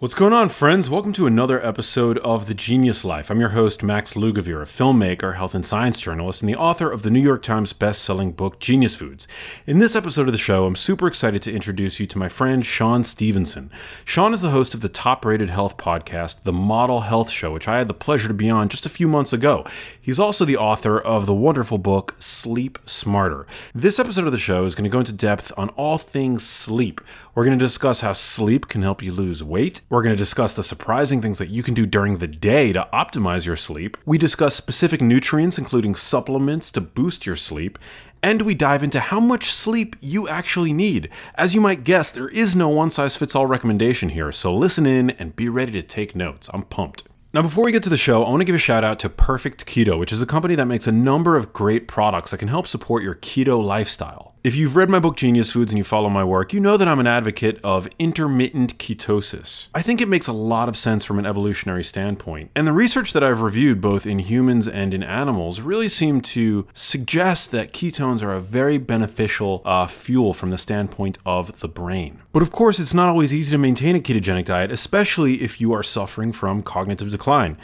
What's going on, friends? Welcome to another episode of The Genius Life. I'm your host, Max Lugavere, a filmmaker, health and science journalist, and the author of the New York Times best-selling book, Genius Foods. In this episode of the show, I'm super excited to introduce you to my friend Shawn Stevenson. Shawn is the host of the top-rated health podcast, The Model Health Show, which I had the pleasure to be on just a few months ago. He's also the author of the wonderful book, Sleep Smarter. This episode of the show is going to go into depth on all things sleep. We're going to discuss how sleep can help you lose weight we're going to discuss the surprising things that you can do during the day to optimize your sleep. We discuss specific nutrients, including supplements to boost your sleep. And we dive into how much sleep you actually need. As you might guess, there is no one size fits all recommendation here, so listen in and be ready to take notes. I'm pumped. Now, before we get to the show, I want to give a shout out to Perfect Keto, which is a company that makes a number of great products that can help support your keto lifestyle. If you've read my book Genius Foods and you follow my work, you know that I'm an advocate of intermittent ketosis. I think it makes a lot of sense from an evolutionary standpoint. And the research that I've reviewed, both in humans and in animals, really seem to suggest that ketones are a very beneficial uh, fuel from the standpoint of the brain. But of course, it's not always easy to maintain a ketogenic diet, especially if you are suffering from cognitive decline.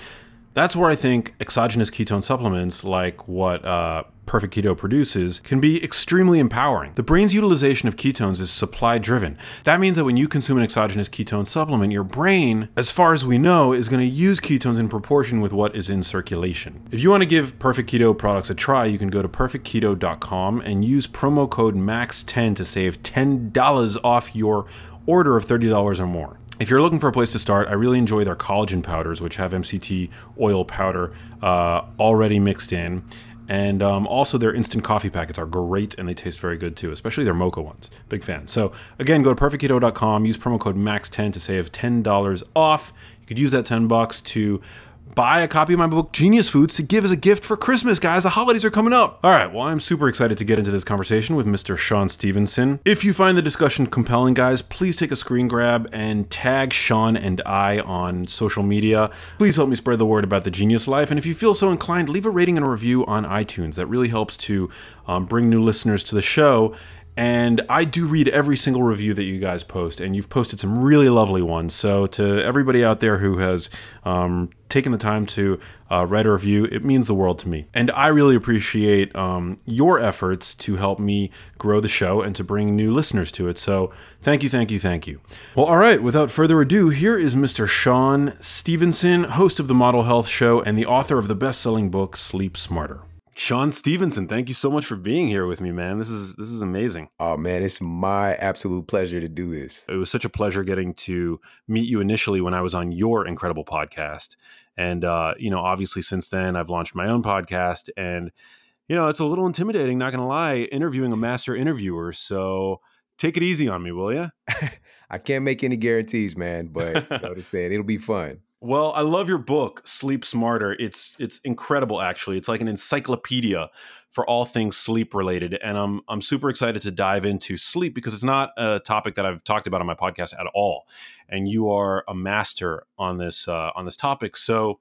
That's where I think exogenous ketone supplements, like what uh, Perfect Keto produces, can be extremely empowering. The brain's utilization of ketones is supply driven. That means that when you consume an exogenous ketone supplement, your brain, as far as we know, is going to use ketones in proportion with what is in circulation. If you want to give Perfect Keto products a try, you can go to perfectketo.com and use promo code MAX10 to save $10 off your order of $30 or more. If you're looking for a place to start, I really enjoy their collagen powders, which have MCT oil powder uh, already mixed in. And um, also, their instant coffee packets are great and they taste very good too, especially their mocha ones. Big fan. So, again, go to perfectketo.com, use promo code MAX10 to save $10 off. You could use that 10 bucks to buy a copy of my book Genius Foods to give as a gift for Christmas, guys. The holidays are coming up. All right, well, I'm super excited to get into this conversation with Mr. Shawn Stevenson. If you find the discussion compelling, guys, please take a screen grab and tag Shawn and I on social media. Please help me spread the word about the Genius Life. And if you feel so inclined, leave a rating and a review on iTunes. That really helps to um, bring new listeners to the show and I do read every single review that you guys post, and you've posted some really lovely ones. So, to everybody out there who has um, taken the time to uh, write a review, it means the world to me. And I really appreciate um, your efforts to help me grow the show and to bring new listeners to it. So, thank you, thank you, thank you. Well, all right, without further ado, here is Mr. Shawn Stevenson, host of the Model Health Show and the author of the best selling book, Sleep Smarter. Shawn Stevenson, thank you so much for being here with me, man. This is this is amazing. Oh man, it's my absolute pleasure to do this. It was such a pleasure getting to meet you initially when I was on your incredible podcast. And uh, you know, obviously since then I've launched my own podcast and you know, it's a little intimidating, not gonna lie, interviewing a master interviewer. So take it easy on me, will you? I can't make any guarantees, man, but you know what I'm saying, it'll be fun. Well, I love your book, Sleep Smarter. It's it's incredible actually. It's like an encyclopedia for all things sleep related and I'm I'm super excited to dive into sleep because it's not a topic that I've talked about on my podcast at all. And you are a master on this uh, on this topic. So,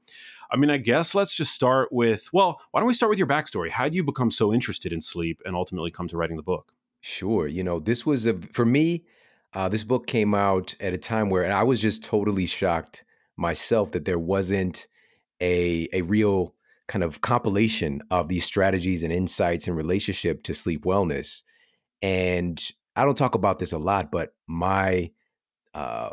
I mean, I guess let's just start with well, why don't we start with your backstory? How did you become so interested in sleep and ultimately come to writing the book? Sure. You know, this was a for me, uh, this book came out at a time where I was just totally shocked myself that there wasn't a a real kind of compilation of these strategies and insights in relationship to sleep wellness. And I don't talk about this a lot, but my uh,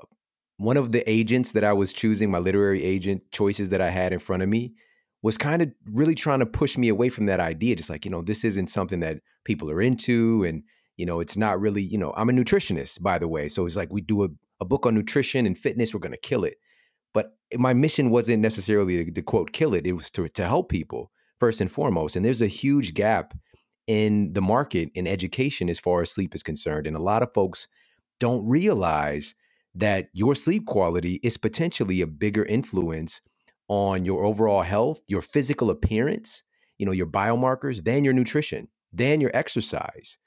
one of the agents that I was choosing, my literary agent choices that I had in front of me, was kind of really trying to push me away from that idea. Just like, you know, this isn't something that people are into. And, you know, it's not really, you know, I'm a nutritionist, by the way. So it's like we do a, a book on nutrition and fitness, we're going to kill it. But my mission wasn't necessarily to, to quote kill it; it was to to help people first and foremost. And there's a huge gap in the market in education as far as sleep is concerned, and a lot of folks don't realize that your sleep quality is potentially a bigger influence on your overall health, your physical appearance, you know, your biomarkers, than your nutrition, than your exercise.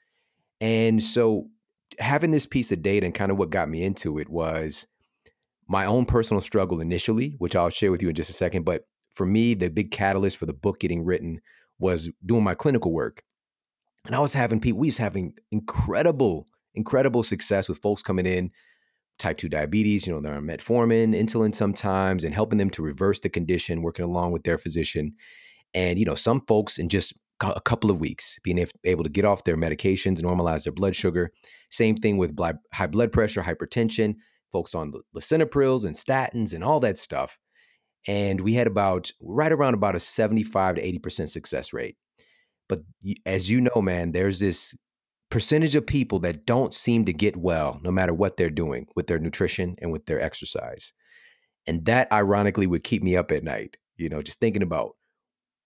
And so having this piece of data and kind of what got me into it was my own personal struggle initially, which I'll share with you in just a second. But for me, the big catalyst for the book getting written was doing my clinical work. And I was having people, we was having incredible, incredible success with folks coming in type 2 diabetes. You know, they're on metformin, insulin sometimes, and helping them to reverse the condition, working along with their physician. And, you know, some folks in just a couple of weeks being able to get off their medications, normalize their blood sugar. Same thing with high blood pressure, hypertension, folks on the lisinoprils and statins and all that stuff. And we had about right around about a 75 to 80% success rate. But as you know, man, there's this percentage of people that don't seem to get well no matter what they're doing with their nutrition and with their exercise. And that ironically would keep me up at night, you know, just thinking about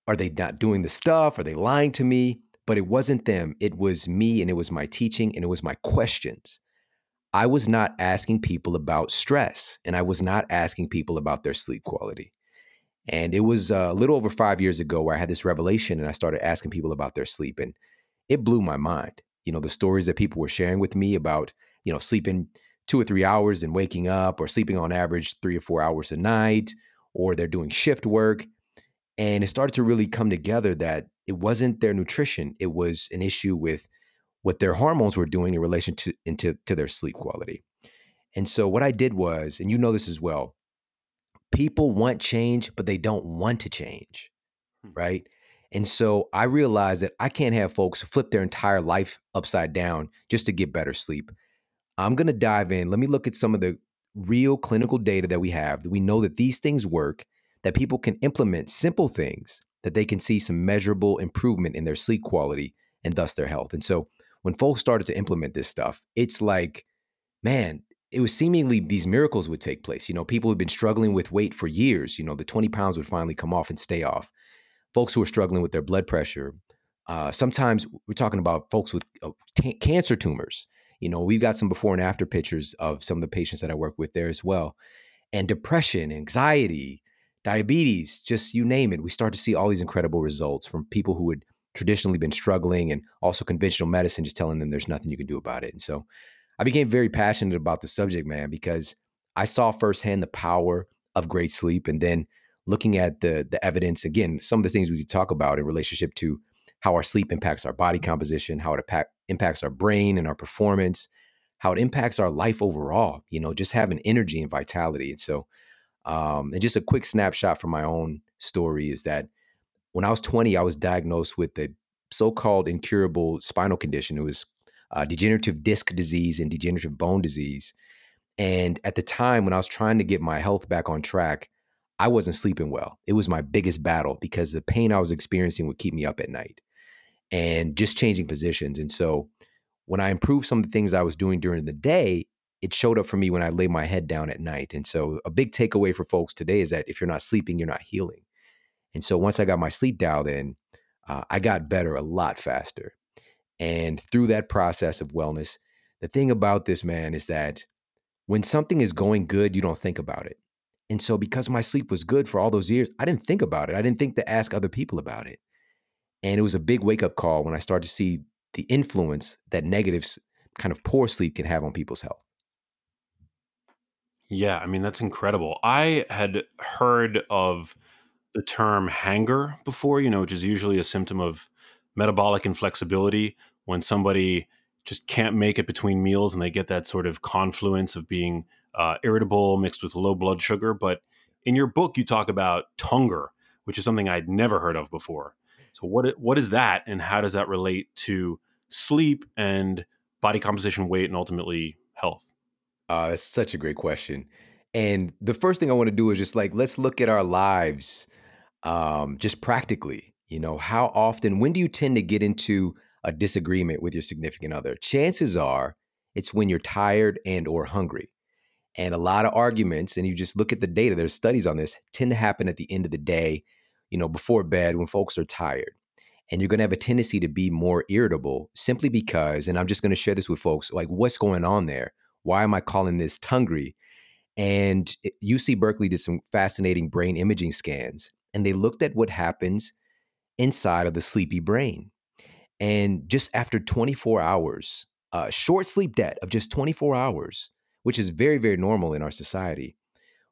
are they not doing the stuff? Are they lying to me? But it wasn't them. It was me and it was my teaching and it was my questions. I was not asking people about stress and I was not asking people about their sleep quality. And it was uh, a little over five years ago where I had this revelation and I started asking people about their sleep. And it blew my mind. You know, the stories that people were sharing with me about, you know, sleeping two or three hours and waking up or sleeping on average three or four hours a night, or they're doing shift work. And it started to really come together that it wasn't their nutrition, it was an issue with what their hormones were doing in relation to into to their sleep quality. And so what I did was, and you know this as well, people want change, but they don't want to change. Hmm. Right. And so I realized that I can't have folks flip their entire life upside down just to get better sleep. I'm going to dive in. Let me look at some of the real clinical data that we have that we know that these things work, that people can implement simple things, that they can see some measurable improvement in their sleep quality and thus their health. And so when folks started to implement this stuff, it's like, man, it was seemingly these miracles would take place. You know, people who've been struggling with weight for years, you know, the 20 pounds would finally come off and stay off. Folks who are struggling with their blood pressure. Uh, sometimes we're talking about folks with uh, t- cancer tumors. You know, we've got some before and after pictures of some of the patients that I work with there as well. And depression, anxiety, diabetes, just you name it. We start to see all these incredible results from people who had traditionally been struggling and also conventional medicine just telling them there's nothing you can do about it. And so I became very passionate about the subject, man, because I saw firsthand the power of great sleep and then looking at the the evidence again, some of the things we could talk about in relationship to how our sleep impacts our body composition, how it impact, impacts our brain and our performance, how it impacts our life overall, you know, just having energy and vitality. And so um, and just a quick snapshot from my own story is that when I was 20, I was diagnosed with a so-called incurable spinal condition. It was uh, degenerative disc disease and degenerative bone disease. And at the time when I was trying to get my health back on track, I wasn't sleeping well. It was my biggest battle because the pain I was experiencing would keep me up at night and just changing positions. And so when I improved some of the things I was doing during the day, it showed up for me when I lay my head down at night. And so a big takeaway for folks today is that if you're not sleeping, you're not healing. And so once I got my sleep dialed in, uh, I got better a lot faster. And through that process of wellness, the thing about this, man, is that when something is going good, you don't think about it. And so, because my sleep was good for all those years, I didn't think about it. I didn't think to ask other people about it. And it was a big wake up call when I started to see the influence that negative, kind of poor sleep can have on people's health. Yeah, I mean, that's incredible. I had heard of the term hanger before, you know, which is usually a symptom of metabolic inflexibility when somebody just can't make it between meals and they get that sort of confluence of being uh, irritable mixed with low blood sugar. But in your book, you talk about tunger, which is something I'd never heard of before. So what what is that, and how does that relate to sleep and body composition, weight, and ultimately health? Uh, that's such a great question. And the first thing I want to do is just like let's look at our lives um, just practically, you know, how often, when do you tend to get into a disagreement with your significant other? Chances are it's when you're tired and or hungry. And a lot of arguments, and you just look at the data, there's studies on this, tend to happen at the end of the day, you know, before bed when folks are tired. And you're going to have a tendency to be more irritable simply because, and I'm just going to share this with folks, like what's going on there? Why am I calling this tungry? And UC Berkeley did some fascinating brain imaging scans and they looked at what happens inside of the sleepy brain. And just after 24 hours, uh, short sleep debt of just 24 hours, which is very, very normal in our society,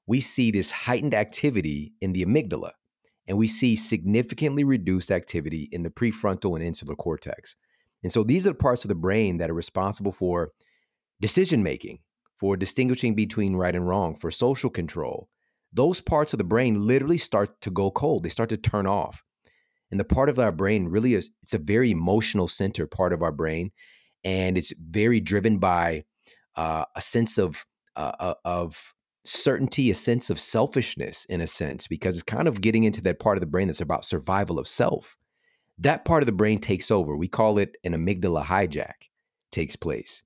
we see this heightened activity in the amygdala, and we see significantly reduced activity in the prefrontal and insular cortex. And so these are the parts of the brain that are responsible for decision making, for distinguishing between right and wrong, for social control. Those parts of the brain literally start to go cold. They start to turn off. And the part of our brain really is it's a very emotional center part of our brain and it's very driven by uh, a sense of uh, uh, of certainty, a sense of selfishness in a sense, because it's kind of getting into that part of the brain that's about survival of self. That part of the brain takes over. We call it an amygdala hijack takes place.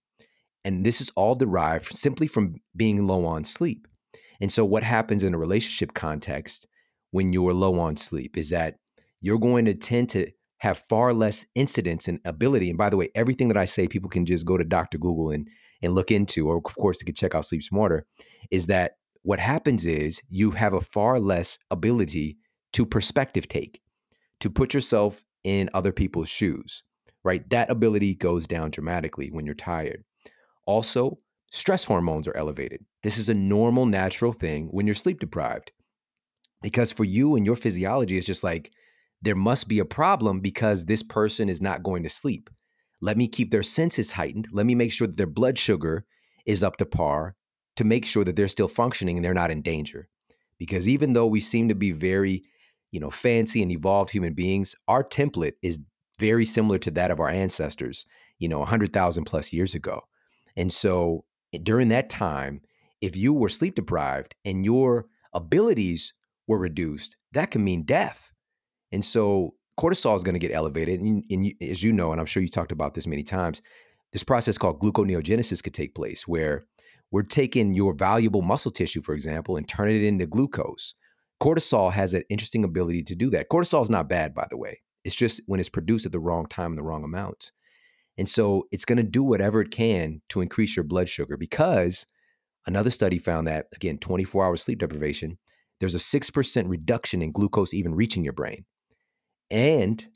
And this is all derived simply from being low on sleep. And so, what happens in a relationship context when you're low on sleep is that you're going to tend to have far less incidence and ability. And by the way, everything that I say, people can just go to Dr. Google and and look into, or of course, they can check out Sleep Smarter, is that what happens is you have a far less ability to perspective take, to put yourself in other people's shoes, right? That ability goes down dramatically when you're tired. Also, stress hormones are elevated. This is a normal, natural thing when you're sleep deprived. Because for you and your physiology, it's just like, there must be a problem because this person is not going to sleep. Let me keep their senses heightened. Let me make sure that their blood sugar is up to par to make sure that they're still functioning and they're not in danger. Because even though we seem to be very, you know, fancy and evolved human beings, our template is very similar to that of our ancestors, you know, 100,000 plus years ago. And so during that time, if you were sleep deprived and your abilities were reduced, that can mean death. And so cortisol is going to get elevated. And, and, as you know, and I'm sure you talked about this many times, this process called gluconeogenesis could take place where we're taking your valuable muscle tissue, for example, and turning it into glucose. Cortisol has an interesting ability to do that. Cortisol is not bad, by the way. It's just when it's produced at the wrong time, and the wrong amounts. And so it's going to do whatever it can to increase your blood sugar because another study found that, again, 24 hours sleep deprivation, there's a 6% reduction in glucose even reaching your brain. And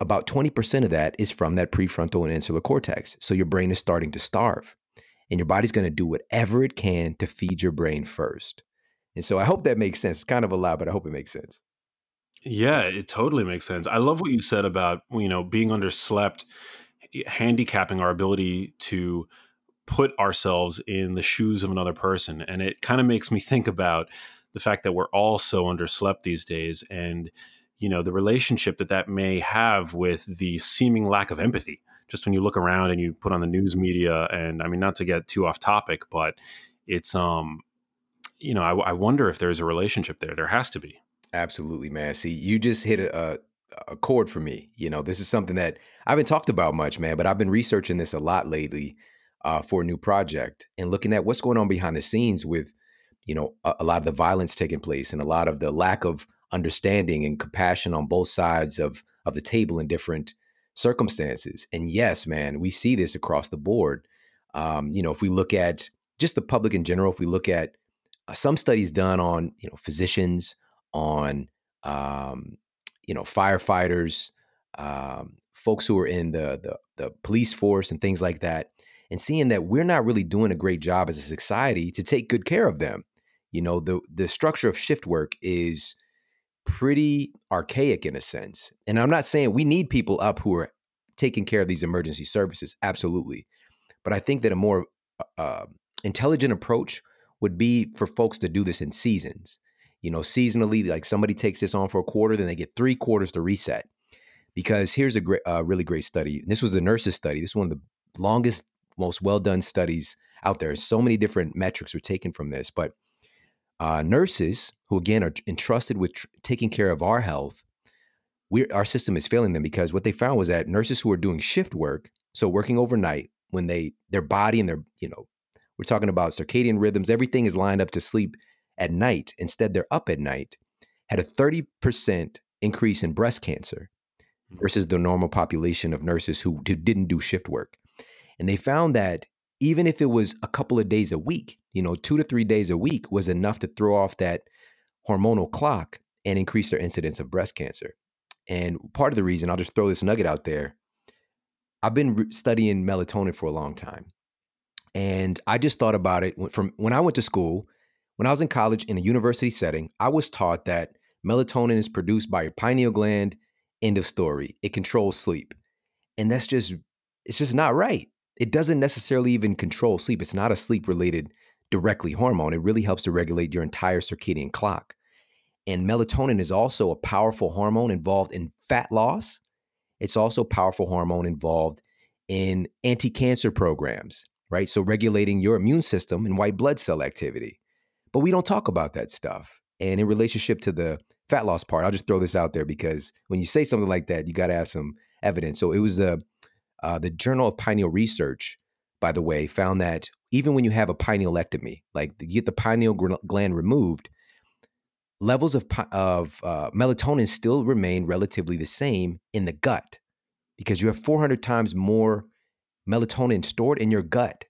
about 20% of that is from that prefrontal and insular cortex. So your brain is starting to starve. And your body's going to do whatever it can to feed your brain first. And so I hope that makes sense. It's kind of a lot, but I hope it makes sense. Yeah, it totally makes sense. I love what you said about, you know, being underslept, handicapping our ability to put ourselves in the shoes of another person. And it kind of makes me think about the fact that we're all so underslept these days and you know the relationship that that may have with the seeming lack of empathy. Just when you look around and you put on the news media and i mean not to get too off topic but it's um you know i, I wonder if there's a relationship there. There has to be. Absolutely man. See you just hit a, a chord for me you know this is something that i haven't talked about much man but i've been researching this a lot lately uh, for a new project and looking at what's going on behind the scenes with you know a, a lot of the violence taking place and a lot of the lack of understanding and compassion on both sides of of the table in different circumstances. And yes, man, we see this across the board. Um, you know, if we look at just the public in general, if we look at uh, some studies done on you know physicians, on um, you know firefighters, um, folks who are in the, the the police force and things like that, and seeing that we're not really doing a great job as a society to take good care of them. You know, the the structure of shift work is pretty archaic in a sense. And I'm not saying we need people up who are taking care of these emergency services, absolutely. But I think that a more uh, intelligent approach would be for folks to do this in seasons. You know, seasonally, like somebody takes this on for a quarter, then they get three quarters to reset. Because here's a great, uh, really great study. This was the nurses study. This is one of the longest, most well done studies out there. So many different metrics were taken from this, but uh, nurses who again are entrusted with tr- taking care of our health we our system is failing them because what they found was that nurses who are doing shift work so working overnight when they their body and their you know we're talking about circadian rhythms everything is lined up to sleep at night instead they're up at night had a 30% increase in breast cancer hmm. versus the normal population of nurses who, who didn't do shift work and they found that even if it was a couple of days a week, you know, two to three days a week was enough to throw off that hormonal clock and increase their incidence of breast cancer. And part of the reason, I'll just throw this nugget out there. I've been re- studying melatonin for a long time. And I just thought about it from when I went to school, when I was in college in a university setting, I was taught that melatonin is produced by your pineal gland, end of story. It controls sleep. And that's just, it's just not right it doesn't necessarily even control sleep. It's not a sleep related directly hormone. It really helps to regulate your entire circadian clock. And melatonin is also a powerful hormone involved in fat loss. It's also a powerful hormone involved in anti cancer programs, right? So regulating your immune system and white blood cell activity. But we don't talk about that stuff. And in relationship to the fat loss part, I'll just throw this out there because when you say something like that, you got to have some evidence. So it was the uh, the Journal of Pineal Research, by the way, found that even when you have a pinealectomy, like you get the pineal gland removed, levels of of uh, melatonin still remain relatively the same in the gut because you have 400 times more melatonin stored in your gut,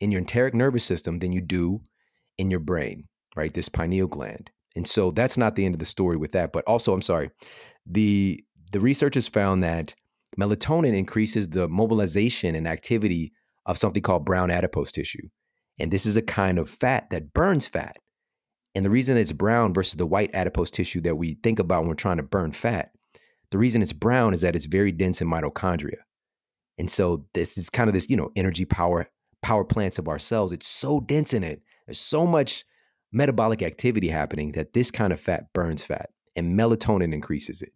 in your enteric nervous system, than you do in your brain, right? This pineal gland. And so that's not the end of the story with that. But also, I'm sorry, the the researchers found that melatonin increases the mobilization and activity of something called brown adipose tissue. And this is a kind of fat that burns fat. And the reason it's brown versus the white adipose tissue that we think about when we're trying to burn fat, the reason it's brown is that it's very dense in mitochondria. And so this is kind of this, you know, energy power power plants of our cells. It's so dense in it. There's so much metabolic activity happening that this kind of fat burns fat and melatonin increases it.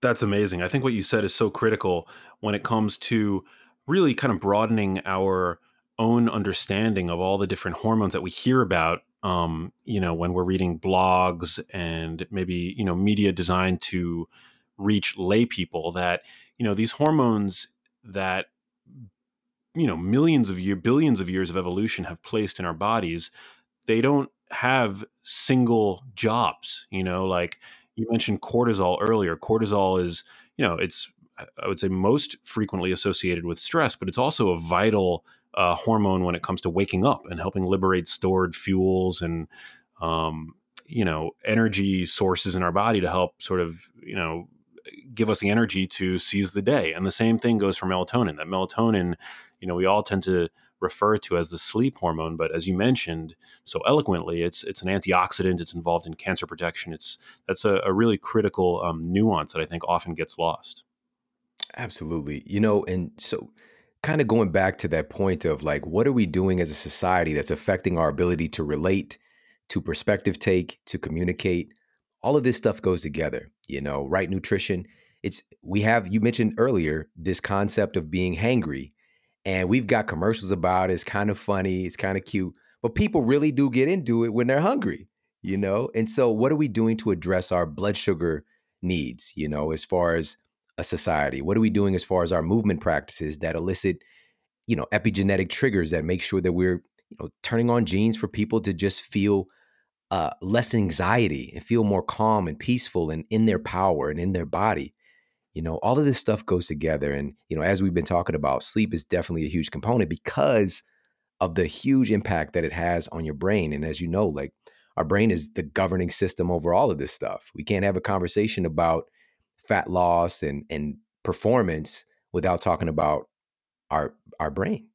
That's amazing. I think what you said is so critical when it comes to really kind of broadening our own understanding of all the different hormones that we hear about um, you know when we're reading blogs and maybe you know media designed to reach lay people that you know these hormones that you know millions of years billions of years of evolution have placed in our bodies they don't have single jobs you know like you mentioned cortisol earlier. Cortisol is you know it's i would say most frequently associated with stress but it's also a vital uh, hormone when it comes to waking up and helping liberate stored fuels and um, you know energy sources in our body to help sort of you know give us the energy to seize the day and the same thing goes for melatonin that melatonin you know we all tend to refer to as the sleep hormone but as you mentioned so eloquently it's it's an antioxidant it's involved in cancer protection it's that's a, a really critical um, nuance that i think often gets lost. Absolutely. You know and so kind of going back to that point of like what are we doing as a society that's affecting our ability to relate to perspective take to communicate all of this stuff goes together you know right nutrition it's we have you mentioned earlier this concept of being hangry and we've got commercials about it. It's kind of funny, it's kind of cute, but people really do get into it when they're hungry, you know? And so, what are we doing to address our blood sugar needs, you know, as far as a society? What are we doing as far as our movement practices that elicit, you know, epigenetic triggers that make sure that we're, you know, turning on genes for people to just feel uh, less anxiety and feel more calm and peaceful and in their power and in their body? you know all of this stuff goes together and you know as we've been talking about sleep is definitely a huge component because of the huge impact that it has on your brain. And as you know like our brain is the governing system over all of this stuff. We can't have a conversation about fat loss and and performance without talking about our our brain.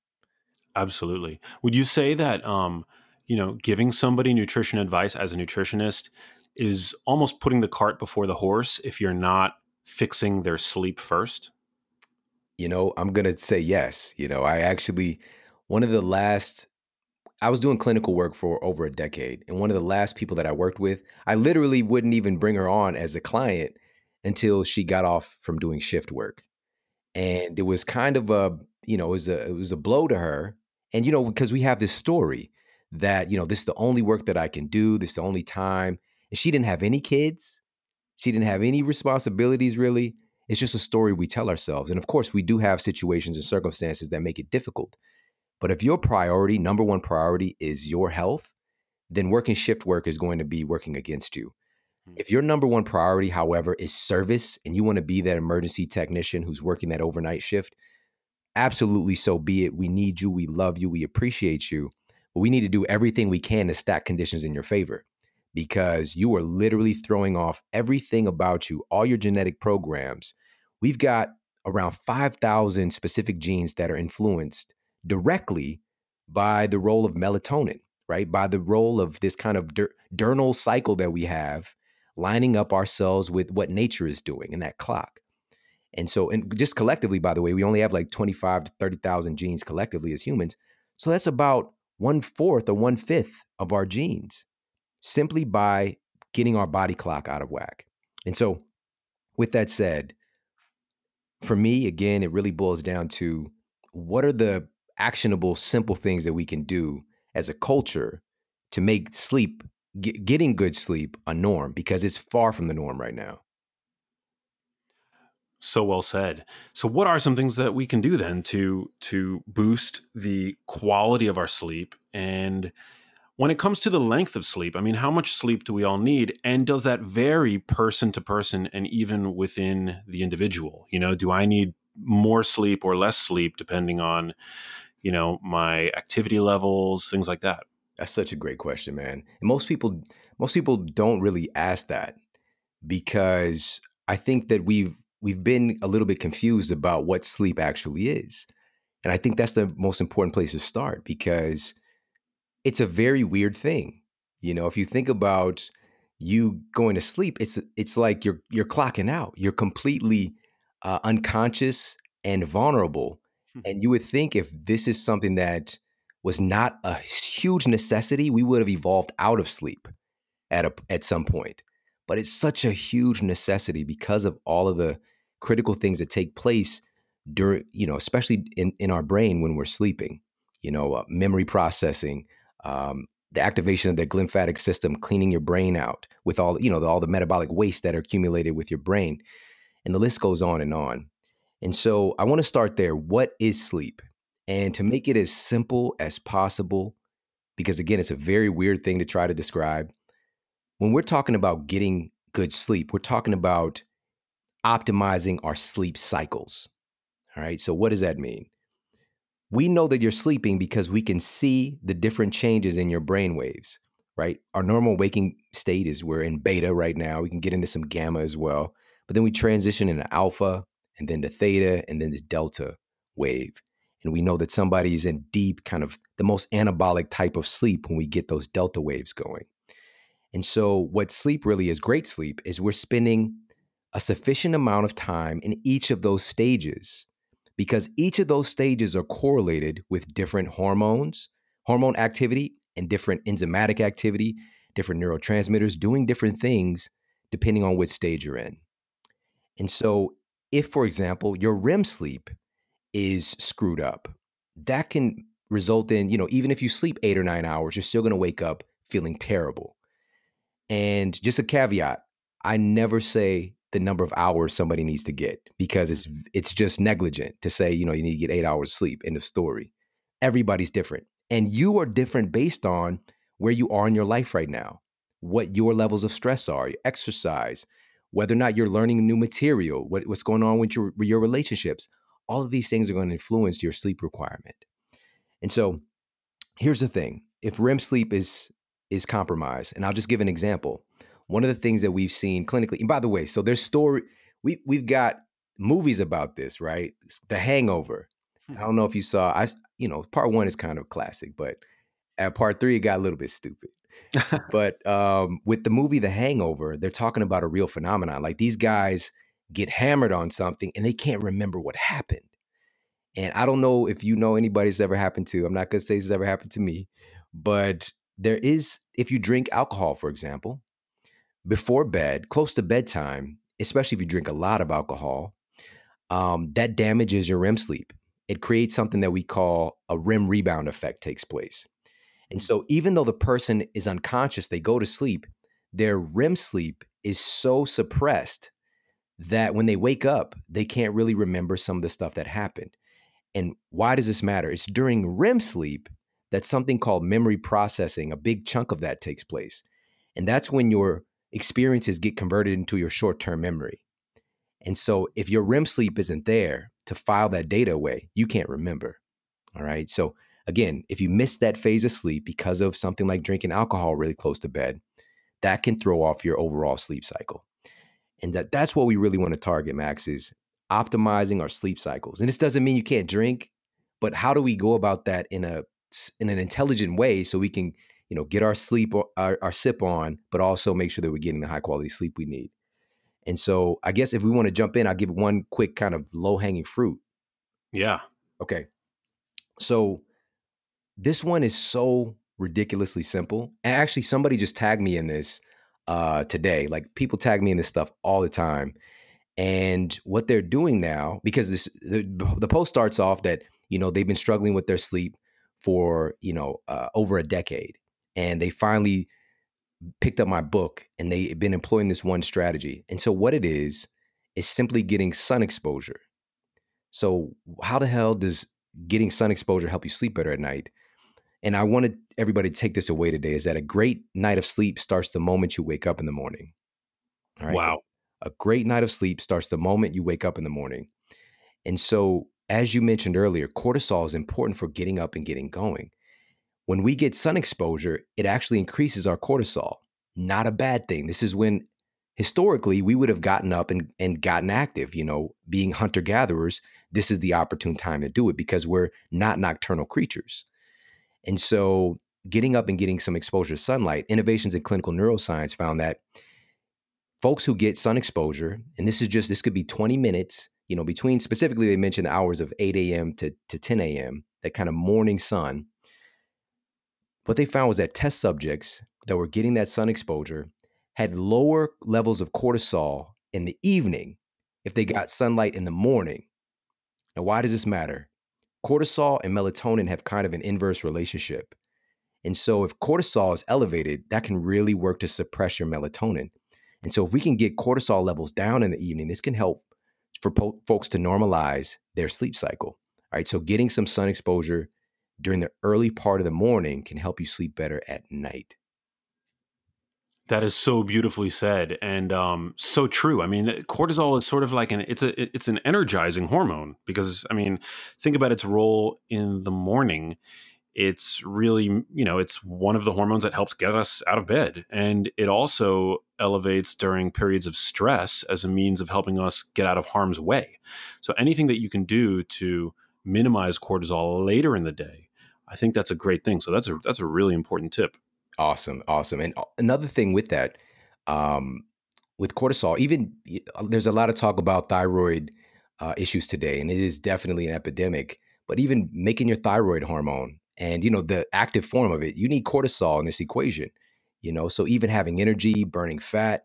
Absolutely. Would you say that um you know giving somebody nutrition advice as a nutritionist is almost putting the cart before the horse if you're not fixing their sleep first? You know, I'm going to say yes. You know, I actually, one of the last, I was doing clinical work for over a decade. And one of the last people that I worked with, I literally wouldn't even bring her on as a client until she got off from doing shift work. And it was kind of a, you know, it was a, it was a blow to her. And, you know, because we have this story that, you know, this is the only work that I can do, this is the only time. And she didn't have any kids. She didn't have any responsibilities really. It's just a story we tell ourselves. And of course, we do have situations and circumstances that make it difficult. But if your priority, number one priority, is your health, then working shift work is going to be working against you. Hmm. If your number one priority, however, is service and you want to be that emergency technician who's working that overnight shift, absolutely so be it. We need you. We love you. We appreciate you. We need to do everything we can to stack conditions in your favor because you are literally throwing off everything about you, all your genetic programs. We've got around 5,000 specific genes that are influenced directly by the role of melatonin, right? By the role of this kind of diurnal cycle that we have lining up ourselves with what nature is doing in that clock. And so, and just collectively, by the way, we only have like 25 to 30,000 genes collectively as humans. So that's about one fourth or one fifth of our genes simply by getting our body clock out of whack. And so, with that said, for me, again, it really boils down to what are the actionable, simple things that we can do as a culture to make sleep, get, getting good sleep, a norm because it's far from the norm right now. So well said. So what are some things that we can do then to to boost the quality of our sleep and when it comes to the length of sleep, I mean, how much sleep do we all need? And does that vary person to person and even within the individual? You know, do I need more sleep or less sleep depending on, you know, my activity levels, things like that? That's such a great question, man. And most people most people don't really ask that because I think that we've we've been a little bit confused about what sleep actually is. And I think that's the most important place to start because it's a very weird thing. You know, if you think about you going to sleep, it's it's like you're you're clocking out. You're completely uh, unconscious and vulnerable. Hmm. And you would think if this is something that was not a huge necessity, we would have evolved out of sleep at a at some point. But it's such a huge necessity because of all of the critical things that take place during, you know, especially in, in our brain when we're sleeping. You know, uh, memory processing, um, the activation of the glymphatic system, cleaning your brain out with all you know the, all the metabolic waste that are accumulated with your brain, and the list goes on and on. And so I want to start there. What is sleep? And to make it as simple as possible, because again, it's a very weird thing to try to describe. When we're talking about getting good sleep, we're talking about optimizing our sleep cycles. All right. So, what does that mean? we know that you're sleeping because we can see the different changes in your brain waves, right? Our normal waking state is we're in beta right now. We can get into some gamma as well, but then we transition into alpha and then to theta and then to delta wave. And we know that somebody's in deep, kind of the most anabolic type of sleep when we get those delta waves going. And so, what sleep really is great sleep is we're spending a sufficient amount of time in each of those stages because each of those stages are correlated with different hormones, hormone activity, and different enzymatic activity, different neurotransmitters doing different things depending on which stage you're in. And so, if, for example, your REM sleep is screwed up, that can result in, you know, even if you sleep eight or nine hours, you're still going to wake up feeling terrible. And just a caveat I never say the number of hours somebody needs to get because it's mm-hmm. it's just negligent to say you know you need to get eight hours sleep end of story. Everybody's different. And you are different based on where you are in your life right now what your levels of stress are your exercise whether or not you're learning new material what, what's going on with your, with your relationships. All of these things are going to influence your sleep requirement. And so here's the thing if rem sleep is is compromised and i'll just give an example one of the things that we've seen clinically, and by the way, so there's story we we've got movies about this, right? The Hangover. I don't know if you saw. I you know part one is kind of classic, but at part three it got a little bit stupid. but um, with the movie The Hangover, they're talking about a real phenomenon. Like these guys get hammered on something and they can't remember what happened. And I don't know if you know anybody's ever happened to. I'm not gonna say this has ever happened to me, but there is if you drink alcohol, for example, before bed, close to bedtime, especially if you drink a lot of alcohol, um, that damages your REM sleep. It creates something that we call a REM rebound effect takes place. And so, even though the person is unconscious, they go to sleep, their REM sleep is so suppressed that when they wake up, they can't really remember some of the stuff that happened. And why does this matter? It's during REM sleep that something called memory processing, a big chunk of that takes place. And that's when your experiences get converted into your short term memory. And so if your REM sleep isn't there to file that data away, you can't remember. All right. So again, if you miss that phase of sleep because of something like drinking alcohol really close to bed, that can throw off your overall sleep cycle. And that, that's what we really want to target, Max, is optimizing our sleep cycles. And this doesn't mean you can't drink, but how do we go about that in a in an intelligent way so we can you know, get our sleep, our, our sip on, but also make sure that we're getting the high quality sleep we need. And so I guess if we want to jump in, I'll give one quick kind of low hanging fruit. Yeah. Okay. So this one is so ridiculously simple. And actually, somebody just tagged me in this uh, today. Like people tag me in this stuff all the time. And what they're doing now, because this the, the post starts off that you know they've been struggling with their sleep for you know uh, over a decade, and they finally picked up my book and they've been employing this one strategy. And so what it is is simply getting sun exposure. So how the hell does getting sun exposure help you sleep better at night? And I wanted everybody to take this away today is that a great night of sleep starts the moment you wake up in the morning. Wow. A great night of sleep starts the moment you wake up in the morning. And so, as you mentioned earlier, cortisol is important for getting up and getting going. When we get sun exposure, it actually increases our cortisol. Not a bad thing. This is when historically we would have gotten up and, and gotten active, you know, being hunter gatherers. This is the opportune time to do it because we're not nocturnal creatures. And so, getting up and getting some exposure to sunlight, innovations in clinical neuroscience found that folks who get sun exposure, and this is just, this could be 20 minutes, you know, between specifically, they mentioned the hours of 8 a.m. to, to 10 a.m., that kind of morning sun. What they found was that test subjects that were getting that sun exposure had lower levels of cortisol in the evening if they got sunlight in the morning. Now, why does this matter? Cortisol and melatonin have kind of an inverse relationship. And so, if cortisol is elevated, that can really work to suppress your melatonin. And so, if we can get cortisol levels down in the evening, this can help for po- folks to normalize their sleep cycle. All right. So, getting some sun exposure during the early part of the morning can help you sleep better at night. That is so beautifully said and um, so true. I mean, cortisol is sort of like an it's a it's an energizing hormone because I mean, think about its role in the morning it's really you know it's one of the hormones that helps get us out of bed and it also elevates during periods of stress as a means of helping us get out of harm's way. So anything that you can do to minimize cortisol later in the day i think that's a great thing. So that's a that's a really important tip. Awesome awesome and another thing with that um, with cortisol even uh, there's a lot of talk about thyroid uh, issues today and it is definitely an epidemic but even making your thyroid hormone and you know the active form of it you need cortisol in this equation you know so even having energy burning fat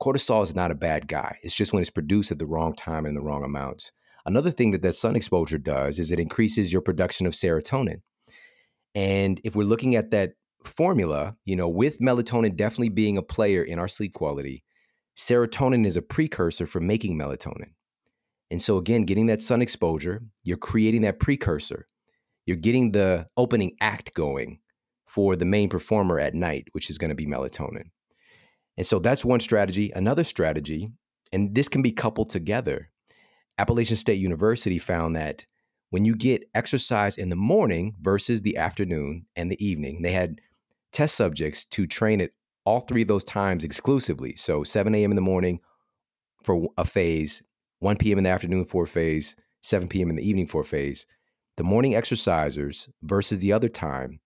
cortisol is not a bad guy. It's just when it's produced at the wrong time and the wrong amounts. Another thing that that sun exposure does is it increases your production of serotonin. And if we're looking at that formula you know with melatonin definitely being a player in our sleep quality serotonin is a precursor for making melatonin. And so again getting that sun exposure you're creating that precursor you're getting the opening act going for the main performer at night, which is going to be melatonin. And so that's one strategy. Another strategy, and this can be coupled together. Appalachian State University found that when you get exercise in the morning versus the afternoon and the evening, they had test subjects to train at all three of those times exclusively. So 7 a.m. in the morning for a phase, 1 p.m. in the afternoon for a phase, 7 p.m. in the evening for a phase the morning exercisers versus the other time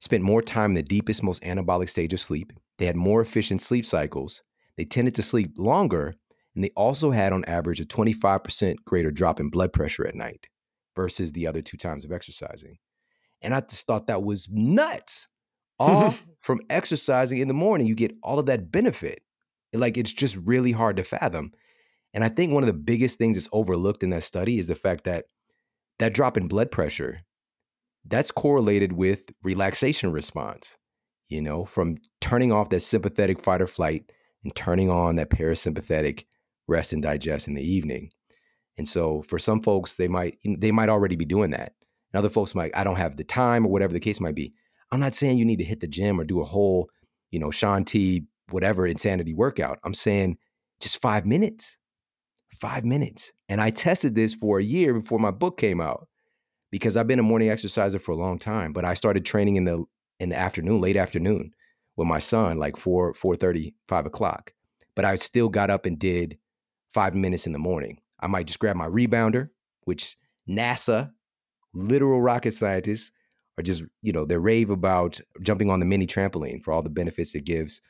spent more time in the deepest, most anabolic stage of sleep. They had more efficient sleep cycles. They tended to sleep longer, and they also had, on average, a 25% greater drop in blood pressure at night versus the other two times of exercising. And I just thought that was nuts. All mm-hmm. from exercising in the morning, you get all of that benefit. Like it's just really hard to fathom. And I think one of the biggest things that's overlooked in that study is the fact that that drop in blood pressure that's correlated with relaxation response you know from turning off that sympathetic fight or flight and turning on that parasympathetic rest and digest in the evening. And so for some folks they might they might already be doing that. And other folks might i don't have the time or whatever the case might be. I'm not saying you need to hit the gym or do a whole you know Shaun T whatever insanity workout. I'm saying just five minutes five minutes. And I tested this for a year before my book came out because I've been a morning exerciser for a long time. But I started training in the in the afternoon, late afternoon, with my son, like four, four thirty, five o'clock. But I still got up and did five minutes in the morning. I might just grab my rebounder, which NASA, literal rocket scientists, are just, you know, they rave about jumping on the mini trampoline for all the benefits it gives.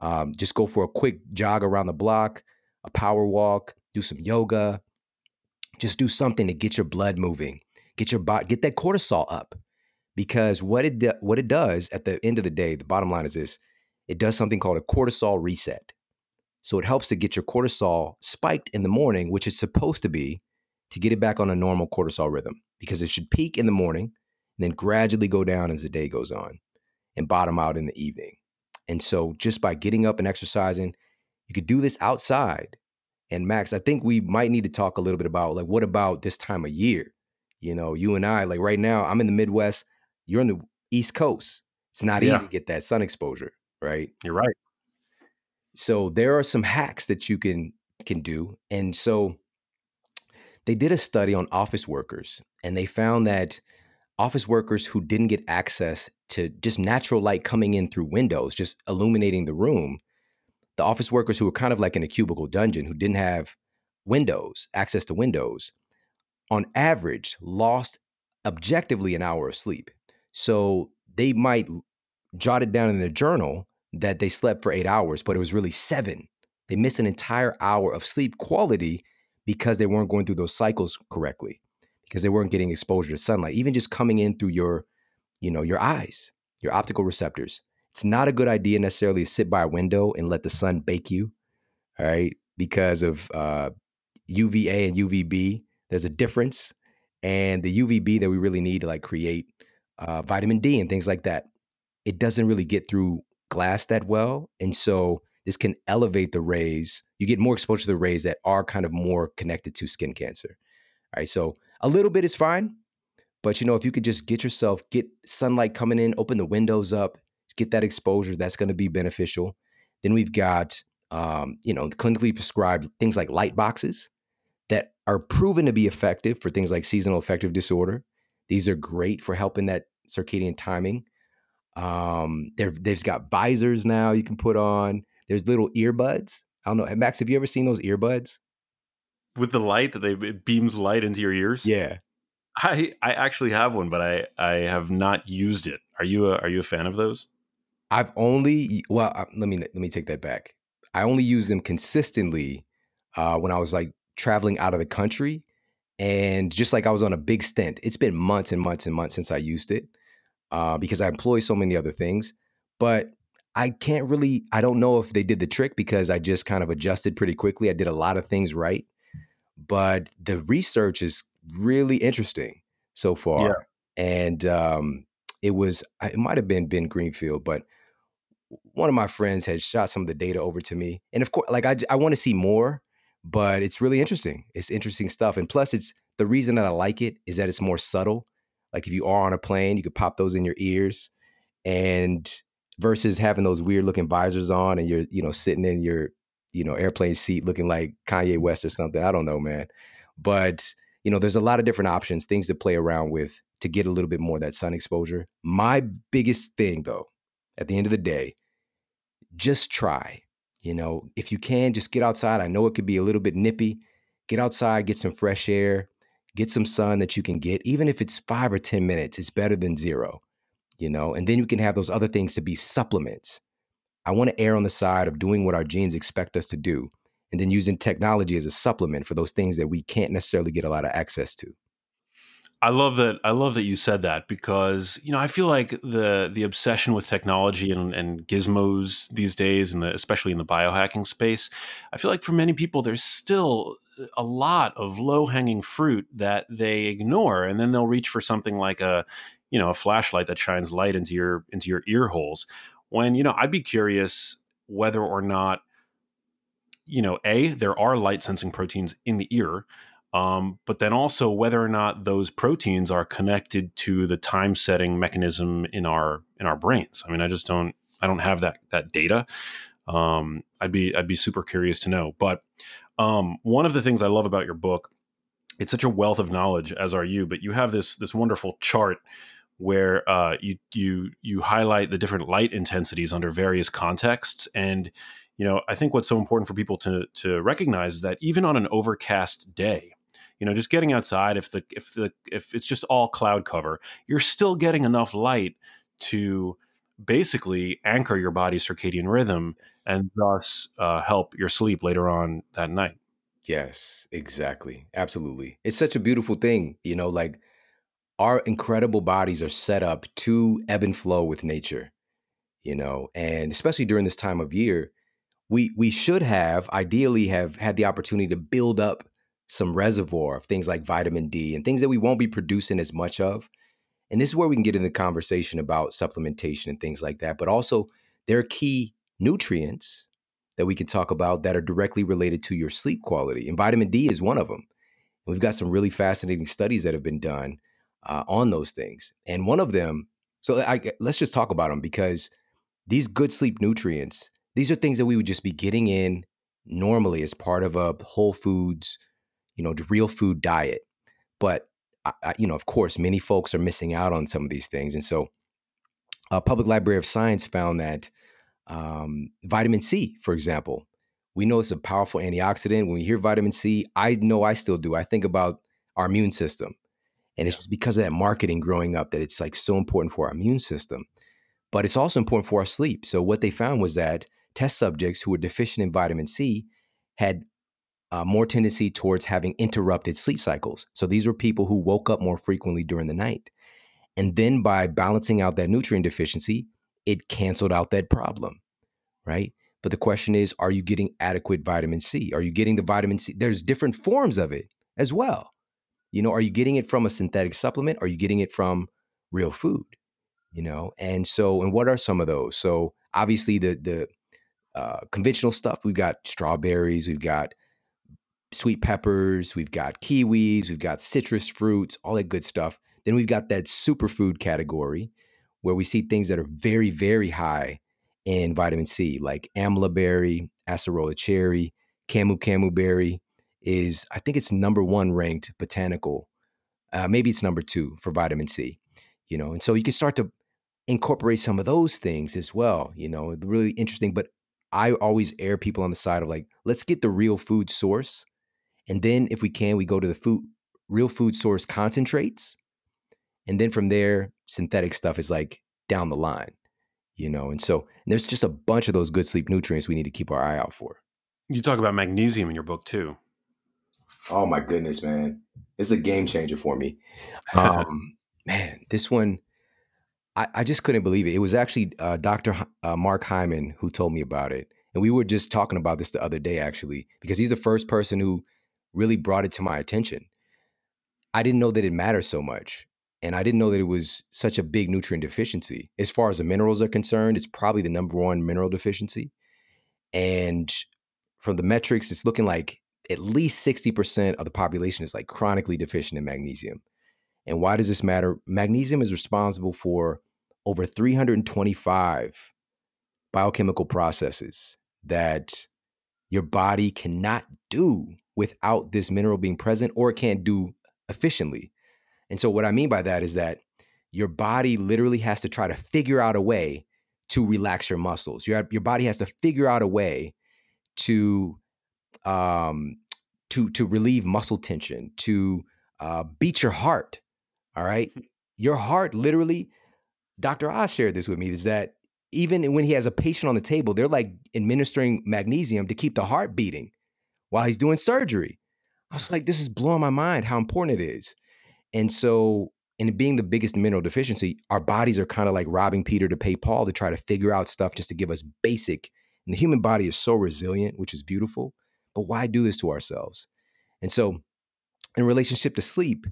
Um, just go for a quick jog around the block, a power walk, do some yoga, just do something to get your blood moving, get your body, get that cortisol up. Because what it do, what it does at the end of the day, the bottom line is this: it does something called a cortisol reset. So it helps to get your cortisol spiked in the morning, which is supposed to be to get it back on a normal cortisol rhythm, because it should peak in the morning then gradually go down as the day goes on and bottom out in the evening. And so just by getting up and exercising, you could do this outside and Max, I think we might need to talk a little bit about like what about this time of year? You know, you and I, like right now, I'm in the Midwest, you're in the East Coast. It's not yeah. easy to get that sun exposure, right? You're right. So there are some hacks that you can can do. And so they did a study on office workers and they found that office workers who didn't get access to just natural light coming in through windows, just illuminating the room, the office workers who were kind of like in a cubicle dungeon who didn't have windows, access to windows, on average lost objectively an hour of sleep. So they might jot it down in their journal that they slept for eight hours, but it was really seven. They missed an entire hour of sleep quality because they weren't going through those cycles correctly, because they weren't getting exposure to sunlight, even just coming in through your, you know, your eyes, your optical receptors. It's not a good idea necessarily to sit by a window and let the sun bake you, all right? Because of uh, UVA and UVB, there's a difference. And the UVB that we really need to like create uh, vitamin D and things like that, it doesn't really get through glass that well. And so this can elevate the rays. You get more exposure to the rays that are kind of more connected to skin cancer. All right. So a little bit is fine. But you know, if you could just get yourself, get sunlight coming in, open the windows up, get that exposure. That's going to be beneficial. Then we've got, um, you know, clinically prescribed things like light boxes that are proven to be effective for things like seasonal affective disorder. These are great for helping that circadian timing. Um, they've got visors now you can put on. There's little earbuds. I don't know, Max. Have you ever seen those earbuds with the light that they beams light into your ears? Yeah, I I actually have one, but I I have not used it. Are you a, are you a fan of those? I've only well, uh, let me let me take that back. I only use them consistently uh, when I was like traveling out of the country, and just like I was on a big stint. It's been months and months and months since I used it uh, because I employ so many other things. But I can't really. I don't know if they did the trick because I just kind of adjusted pretty quickly. I did a lot of things right, but the research is really interesting so far, yeah. and um, it was it might have been Ben Greenfield, but one of my friends had shot some of the data over to me, and of course, like I I want to see more, but it's really interesting. It's interesting stuff, and plus, it's the reason that I like it is that it's more subtle. Like if you are on a plane, you could pop those in your ears, and versus having those weird looking visors on, and you're you know sitting in your you know airplane seat looking like Kanye West or something. I don't know, man, but you know, there's a lot of different options, things to play around with to get a little bit more of that sun exposure. My biggest thing, though, at the end of the day, just try. You know, if you can, just get outside. I know it could be a little bit nippy. Get outside, get some fresh air, get some sun that you can get. Even if it's five or 10 minutes, it's better than zero, you know, and then you can have those other things to be supplements. I want to err on the side of doing what our genes expect us to do and then using technology as a supplement for those things that we can't necessarily get a lot of access to. I love that. I love that you said that because you know I feel like the the obsession with technology and, and gizmos these days, and especially in the biohacking space, I feel like for many people there's still a lot of low hanging fruit that they ignore, and then they'll reach for something like a you know a flashlight that shines light into your into your ear holes. When you know I'd be curious whether or not you know a there are light sensing proteins in the ear um, but then also whether or not those proteins are connected to the time setting mechanism in our in our brains. I mean, I just don't I don't have that that data. Um, I'd be I'd be super curious to know. But um, one of the things I love about your book, it's such a wealth of knowledge, as are you. But you have this this wonderful chart where uh, you you you highlight the different light intensities under various contexts and you know i think what's so important for people to to recognize is that even on an overcast day you know just getting outside if the if the if it's just all cloud cover you're still getting enough light to basically anchor your body's circadian rhythm and thus uh, help your sleep later on that night. Yes, exactly. Absolutely. It's such a beautiful thing, you know, like our incredible bodies are set up to ebb and flow with nature, you know, and especially during this time of year, we we should have ideally have had the opportunity to build up some reservoir of things like vitamin D and things that we won't be producing as much of. And this is where we can get in the conversation about supplementation and things like that. But also, there are key nutrients that we can talk about that are directly related to your sleep quality. And vitamin D is one of them. And we've got some really fascinating studies that have been done uh, on those things. And one of them, so I, let's just talk about them because these good sleep nutrients, these are things that we would just be getting in normally as part of a whole foods, you know, real food diet. But, I, you know, of course, many folks are missing out on some of these things. And so, uh, Public Library of Science found that um, vitamin C, for example. We know it's a powerful antioxidant. When we hear vitamin C, I know I still do. I think about our immune system. And it's just because of that marketing growing up that it's like so important for our immune system. But it's also important for our sleep. So, what they found was that test subjects who were deficient in vitamin C had uh, more tendency towards having interrupted sleep cycles. So, these were people who woke up more frequently during the night. And then by balancing out that nutrient deficiency, it canceled out that problem, right? But the question is, are you getting adequate vitamin C? Are you getting the vitamin C? There's different forms of it as well. You know, are you getting it from a synthetic supplement? Are you getting it from real food? You know, and so, and what are some of those? So obviously, the the uh, conventional stuff. We've got strawberries. We've got sweet peppers. We've got kiwis. We've got citrus fruits. All that good stuff. Then we've got that superfood category, where we see things that are very, very high in vitamin C, like amla berry, acerola cherry, camu camu berry is, I think it's number one ranked botanical. Uh, maybe it's number two for vitamin C, you know, and so you can start to incorporate some of those things as well, you know, really interesting. But I always air people on the side of like, let's get the real food source. And then if we can, we go to the food, real food source concentrates and then from there, synthetic stuff is like down the line, you know. And so and there's just a bunch of those good sleep nutrients we need to keep our eye out for. You talk about magnesium in your book too. Oh my goodness, man. It's a game changer for me. Um, man, this one, I, I, just couldn't believe it. It was actually uh, Dr. H- uh, Mark Hyman who told me about it. And we were just talking about this the other day, actually, because he's the first person who really brought it to my attention. I didn't know that it matters so much. And I didn't know that it was such a big nutrient deficiency. As far as the minerals are concerned, it's probably the number one mineral deficiency. And from the metrics, it's looking like at least 60% of the population is like chronically deficient in magnesium. And why does this matter? Magnesium is responsible for over 325 biochemical processes that your body cannot do without this mineral being present or it can't do efficiently. And so, what I mean by that is that your body literally has to try to figure out a way to relax your muscles. Your, your body has to figure out a way to um, to to relieve muscle tension, to uh, beat your heart. All right, hmm. your heart literally. Dr. Oz shared this with me. Is that even when he has a patient on the table, they're like administering magnesium to keep the heart beating while he's doing surgery. I was like, this is blowing my mind how important it is. And so, in being the biggest mineral deficiency, our bodies are kind of like robbing Peter to pay Paul to try to figure out stuff just to give us basic. And the human body is so resilient, which is beautiful. But why do this to ourselves? And so, in relationship to sleep,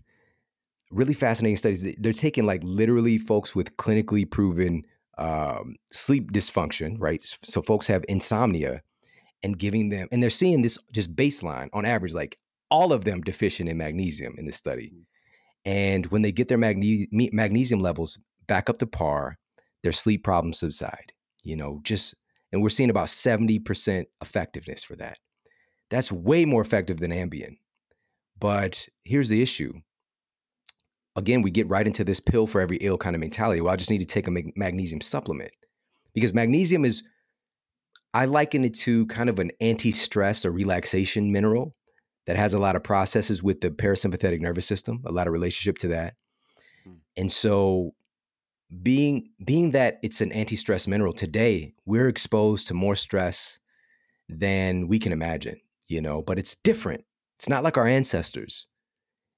really fascinating studies. They're taking like literally folks with clinically proven um, sleep dysfunction, right? So folks have insomnia and giving them, and they're seeing this just baseline on average, like all of them deficient in magnesium in this study. Mm. And when they get their magne- magnesium levels back up to par, their sleep problems subside. You know, just, and we're seeing about 70% effectiveness for that. That's way more effective than Ambien. But here's the issue. Again, we get right into this pill for every ill kind of mentality. Well, I just need to take a magnesium supplement because magnesium is, I liken it to kind of an anti stress or relaxation mineral that has a lot of processes with the parasympathetic nervous system, a lot of relationship to that. Hmm. And so being being that it's an anti-stress mineral today, we're exposed to more stress than we can imagine, you know, but it's different. It's not like our ancestors.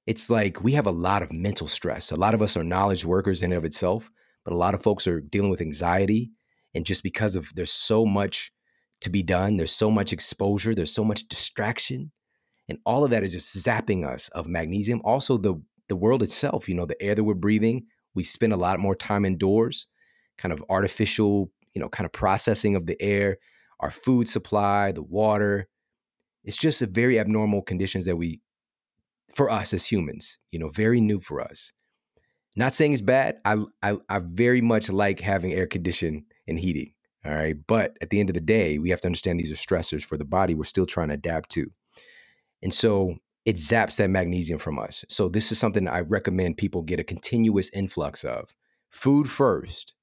It's like we have a lot of mental stress. A lot of us are knowledge workers in and of itself, but a lot of folks are dealing with anxiety. And just because of there's so much to be done, there's so much exposure, there's so much distraction. And all of that is just zapping us of magnesium. Also, the the world itself, you know, the air that we're breathing, we spend a lot more time indoors, kind of artificial, you know, kind of processing of the air, our food supply, the water. It's just a very abnormal conditions that we, for us as humans, you know, very new for us. Not saying it's bad. I, I, I very much like having air condition and heating. All right. But at the end of the day, we have to understand these are stressors for the body we're still trying to adapt to. And so it zaps that magnesium from us. So this is something I recommend people get a continuous influx of. Food first.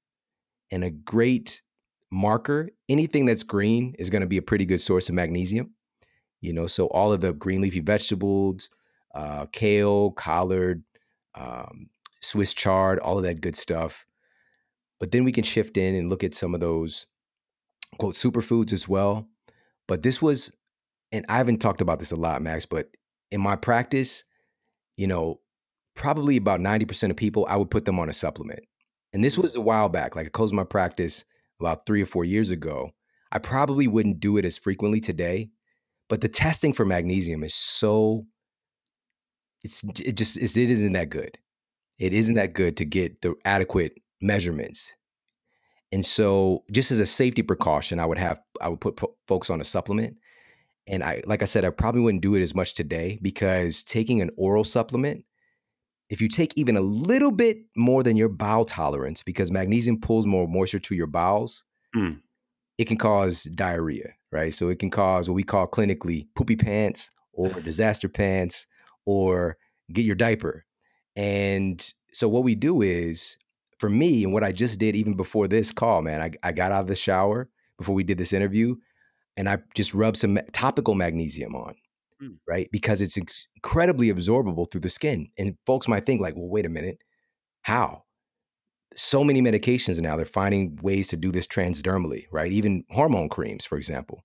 And a great marker, anything that's green is going to be a pretty good source of magnesium. You know, so all of the green leafy vegetables, uh, kale, collard, um, Swiss chard, all of that good stuff. But then we can shift in and look at some of those quote superfoods as well. But this was, and I haven't talked about this a lot, Max, but in my practice, you know, probably about 90% of people, I would put them on a supplement. And this mm. was a while back, like I closed my practice about three or four years ago. I probably wouldn't do it as frequently today, but the testing for magnesium is so, it's, it just, it isn't that good. It isn't that good to get the adequate measurements. And so, just as a safety precaution, I would have I would put folks on a supplement. And I, like I said, I probably wouldn't do it as much today because taking an oral supplement, if you take even a little bit more than your bowel tolerance, because magnesium pulls more moisture to your bowels, mm. it can cause diarrhea, right? So it can cause what we call clinically poopy pants or disaster pants or get your diaper. And so what we do is, for me, and what I just did even before this call, man, I, I got out of the shower before we did this interview and I just rubbed some topical magnesium on, mm. right? Because it's incredibly absorbable through the skin. And folks might think, like, well, wait a minute, how? So many medications now, they're finding ways to do this transdermally, right? Even hormone creams, for example.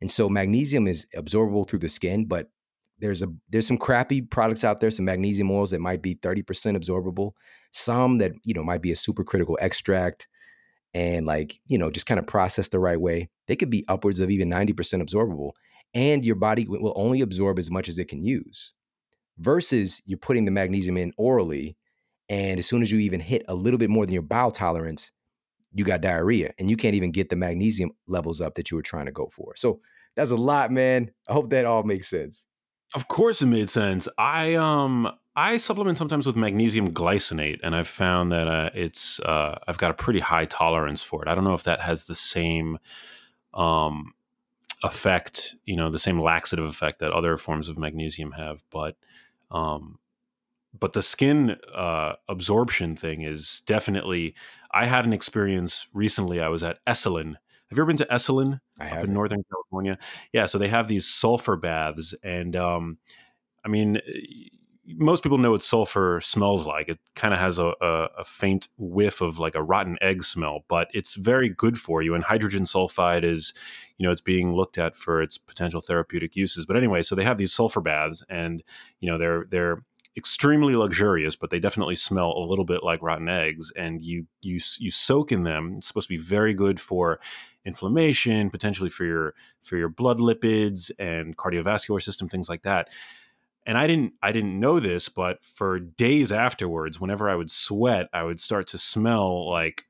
And so magnesium is absorbable through the skin, but there's a there's some crappy products out there, some magnesium oils that might be 30% absorbable, some that you know might be a supercritical extract and like, you know, just kind of processed the right way, they could be upwards of even 90% absorbable. And your body will only absorb as much as it can use. Versus you're putting the magnesium in orally, and as soon as you even hit a little bit more than your bowel tolerance, you got diarrhea and you can't even get the magnesium levels up that you were trying to go for. So that's a lot, man. I hope that all makes sense. Of course it made sense. I um I supplement sometimes with magnesium glycinate, and I've found that uh, it's uh, I've got a pretty high tolerance for it. I don't know if that has the same um, effect, you know, the same laxative effect that other forms of magnesium have, but um, but the skin uh, absorption thing is definitely. I had an experience recently. I was at Esalen. Have you ever been to Esalen up in Northern California? Yeah, so they have these sulfur baths, and um, I mean most people know what sulfur smells like. It kind of has a, a, a, faint whiff of like a rotten egg smell, but it's very good for you. And hydrogen sulfide is, you know, it's being looked at for its potential therapeutic uses. But anyway, so they have these sulfur baths, and you know they're they're extremely luxurious, but they definitely smell a little bit like rotten eggs. And you you you soak in them. It's supposed to be very good for inflammation, potentially for your for your blood lipids and cardiovascular system, things like that and I didn't I didn't know this, but for days afterwards, whenever I would sweat, I would start to smell like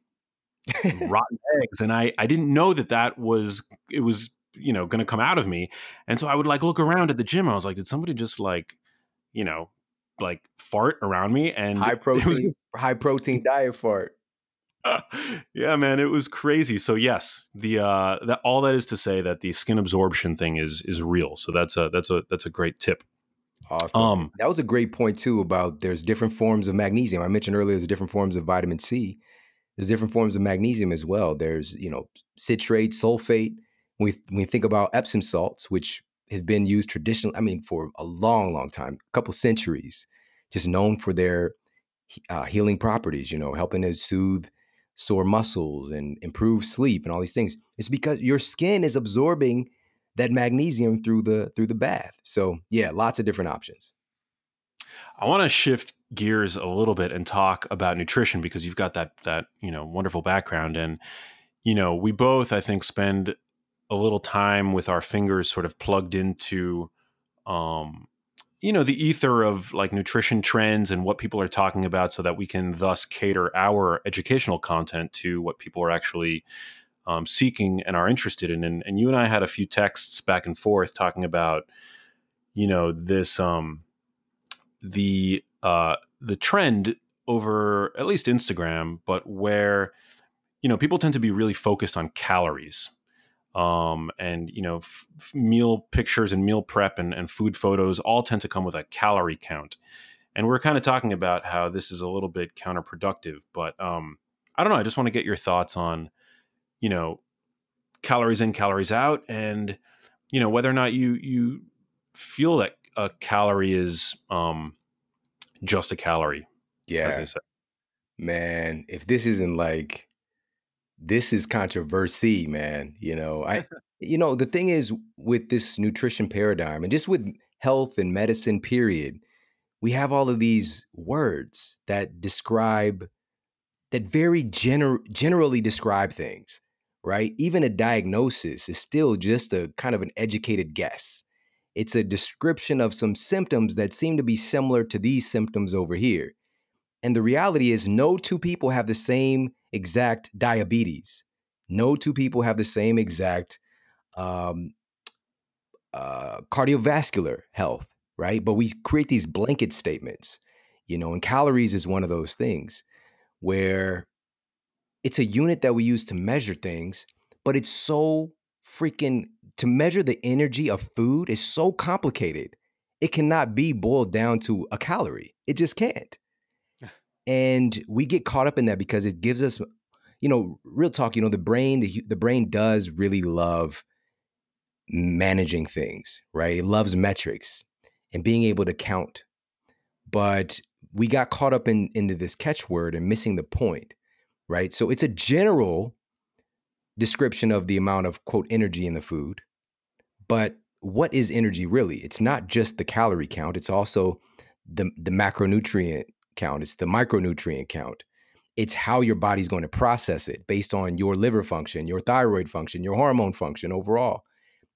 rotten eggs, and I I didn't know that that was it was you know going to come out of me, and so I would like look around at the gym. I was like, did somebody just like you know like fart around me? And high protein was, high protein diet fart. yeah, man, it was crazy. So yes, the uh that all that is to say that the skin absorption thing is is real. So that's a that's a that's a great tip. Awesome. Um, that was a great point too about there's different forms of magnesium. I mentioned earlier there's different forms of vitamin C. There's different forms of magnesium as well. There's you know citrate, sulfate. When we when we think about Epsom salts, which have been used traditionally, I mean for a long, long time, a couple centuries, just known for their uh, healing properties, you know, helping to soothe sore muscles and improve sleep and all these things. It's because your skin is absorbing that magnesium through the through the bath. So yeah, lots of different options. I want to shift gears a little bit and talk about nutrition because you've got that that you know wonderful background and you know we both I think spend a little time with our fingers sort of plugged into um you know the ether of like nutrition trends and what people are talking about so that we can thus cater our educational content to what people are actually um, seeking and are interested in. And, and you and i had a few texts back and forth talking about you know this um the uh the trend over at least instagram but where you know people tend to be really focused on calories um, and you know f- meal pictures and meal prep and, and food photos all tend to come with a calorie count. And we're kind of talking about how this is a little bit counterproductive but um, i don't know i just want to get your thoughts on you know calories in calories out and you know whether or not you you feel that a calorie is um, just a calorie yeah. man if this isn't like this is controversy, man. You know, I you know, the thing is with this nutrition paradigm and just with health and medicine period, we have all of these words that describe that very gener- generally describe things, right? Even a diagnosis is still just a kind of an educated guess. It's a description of some symptoms that seem to be similar to these symptoms over here. And the reality is, no two people have the same exact diabetes. No two people have the same exact um, uh, cardiovascular health, right? But we create these blanket statements, you know, and calories is one of those things where it's a unit that we use to measure things, but it's so freaking to measure the energy of food is so complicated. It cannot be boiled down to a calorie. It just can't and we get caught up in that because it gives us you know real talk you know the brain the, the brain does really love managing things right? It loves metrics and being able to count. But we got caught up in into this catchword and missing the point right? So it's a general description of the amount of quote energy in the food but what is energy really? It's not just the calorie count it's also the the macronutrient count, it's the micronutrient count. It's how your body's going to process it based on your liver function, your thyroid function, your hormone function overall.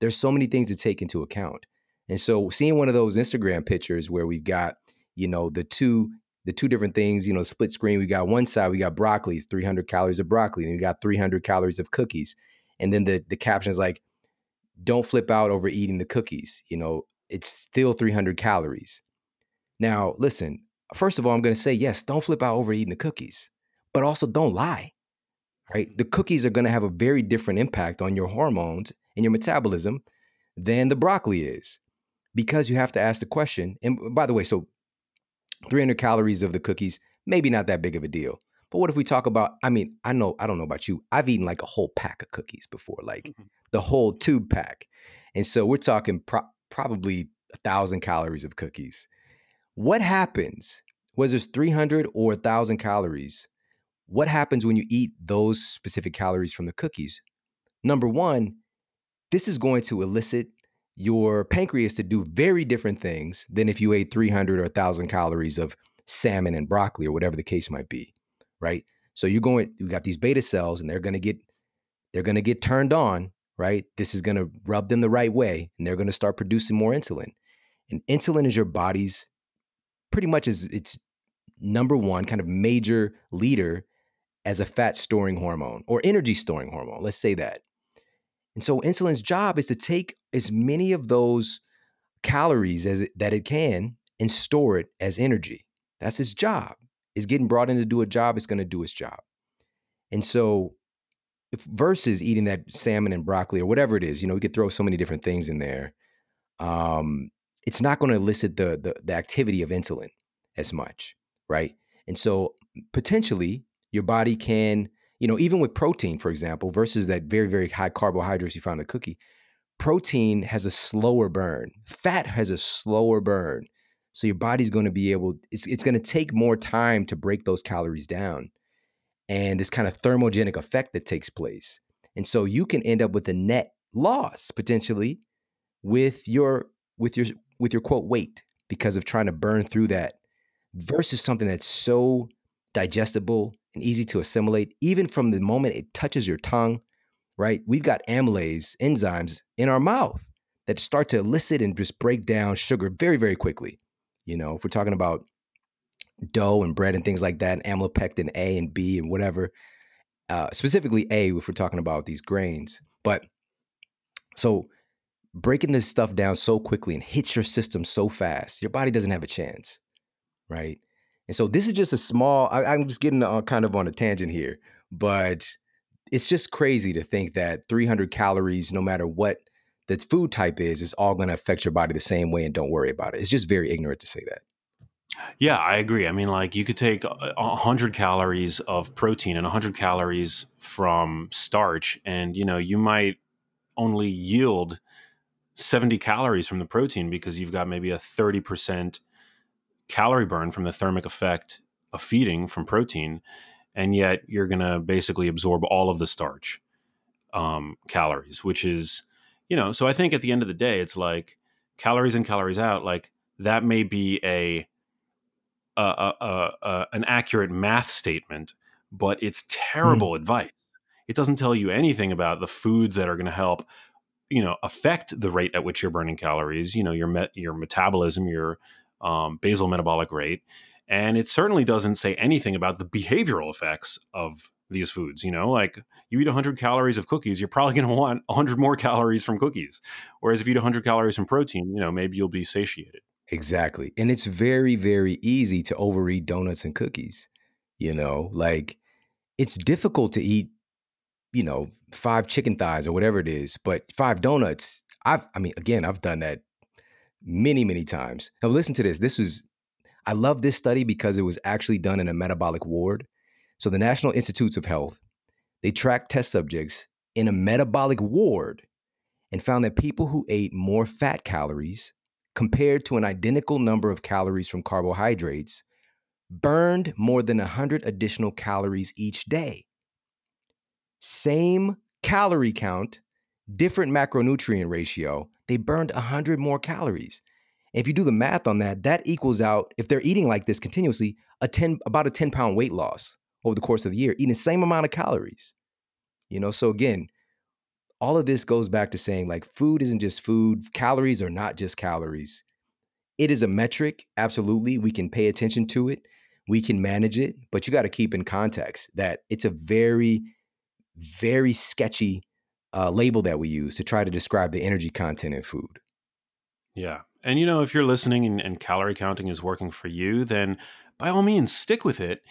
There's so many things to take into account. And so seeing one of those Instagram pictures where we've got, you know, the two the two different things, you know, split screen, we got one side, we got broccoli, 300 calories of broccoli, and we got 300 calories of cookies. And then the the caption is like don't flip out over eating the cookies, you know, it's still 300 calories. Now, listen, first of all, I'm going to say, yes, don't flip out over eating the cookies, but also don't lie, right? The cookies are going to have a very different impact on your hormones and your metabolism than the broccoli is because you have to ask the question. And by the way, so 300 calories of the cookies, maybe not that big of a deal. But what if we talk about, I mean, I know, I don't know about you. I've eaten like a whole pack of cookies before, like mm-hmm. the whole tube pack. And so we're talking pro- probably a thousand calories of cookies. What happens, whether it's 300 or 1,000 calories, what happens when you eat those specific calories from the cookies? Number one, this is going to elicit your pancreas to do very different things than if you ate 300 or 1,000 calories of salmon and broccoli or whatever the case might be, right? So you're going, you got these beta cells and they're going to get, they're going to get turned on, right? This is going to rub them the right way and they're going to start producing more insulin. And insulin is your body's pretty much is its number one kind of major leader as a fat storing hormone or energy storing hormone. Let's say that. And so insulin's job is to take as many of those calories as it, that it can and store it as energy. That's its job. It's getting brought in to do a job, it's going to do its job. And so if, versus eating that salmon and broccoli or whatever it is, you know, we could throw so many different things in there. Um, it's not going to elicit the, the, the activity of insulin as much, right? And so potentially your body can, you know, even with protein, for example, versus that very very high carbohydrates you found in the cookie, protein has a slower burn. Fat has a slower burn. So your body's going to be able, it's, it's going to take more time to break those calories down. And this kind of thermogenic effect that takes place. And so you can end up with a net loss potentially with your with your with your quote weight because of trying to burn through that versus something that's so digestible and easy to assimilate even from the moment it touches your tongue right? We've got amylase enzymes in our mouth that start to elicit and just break down sugar very very quickly. You know if we're talking about dough and bread and things like that and amylopectin a and b and whatever uh, specifically a if we're talking about these grains. But so breaking this stuff down so quickly and hits your system so fast, your body doesn't have a chance, right? And so this is just a small. I, am just getting uh, kind of on a tangent here, but it's just crazy to think that 300 calories, no matter what the food type is, is all going to affect your body the same way, and don't worry about it. It's just very ignorant to say that. Yeah, I agree. I mean, like you could take 100 calories of protein and 100 calories from starch, and you know, you might only yield 70 calories from the protein because you've got maybe a 30% calorie burn from the thermic effect of feeding from protein and yet you're going to basically absorb all of the starch um, calories which is you know so i think at the end of the day it's like calories in calories out like that may be a, a, a, a an accurate math statement but it's terrible mm. advice it doesn't tell you anything about the foods that are going to help you know affect the rate at which you're burning calories you know your met your metabolism your um, basal metabolic rate. And it certainly doesn't say anything about the behavioral effects of these foods you know? Like you eat 100 calories of cookies you're probably going to want 100 more calories from cookies. Whereas if you eat 100 calories from protein you know maybe you'll be satiated. Exactly. And it's very very easy to overeat donuts and cookies you know? Like it's difficult to eat you know, five chicken thighs or whatever it is, but five donuts. I've, I mean, again, I've done that many, many times. Now, listen to this. This is, I love this study because it was actually done in a metabolic ward. So, the National Institutes of Health, they tracked test subjects in a metabolic ward and found that people who ate more fat calories compared to an identical number of calories from carbohydrates burned more than 100 additional calories each day same calorie count, different macronutrient ratio, they burned 100 more calories. If you do the math on that, that equals out, if they're eating like this continuously, a 10, about a 10 pound weight loss over the course of the year, eating the same amount of calories. You know, so again, all of this goes back to saying like food isn't just food, calories are not just calories. It is a metric, absolutely. We can pay attention to it, we can manage it, but you got to keep in context that it's a very very sketchy uh, label that we use to try to describe the energy content in food. Yeah. And, you know, if you're listening and, and calorie counting is working for you, then by all means, stick with it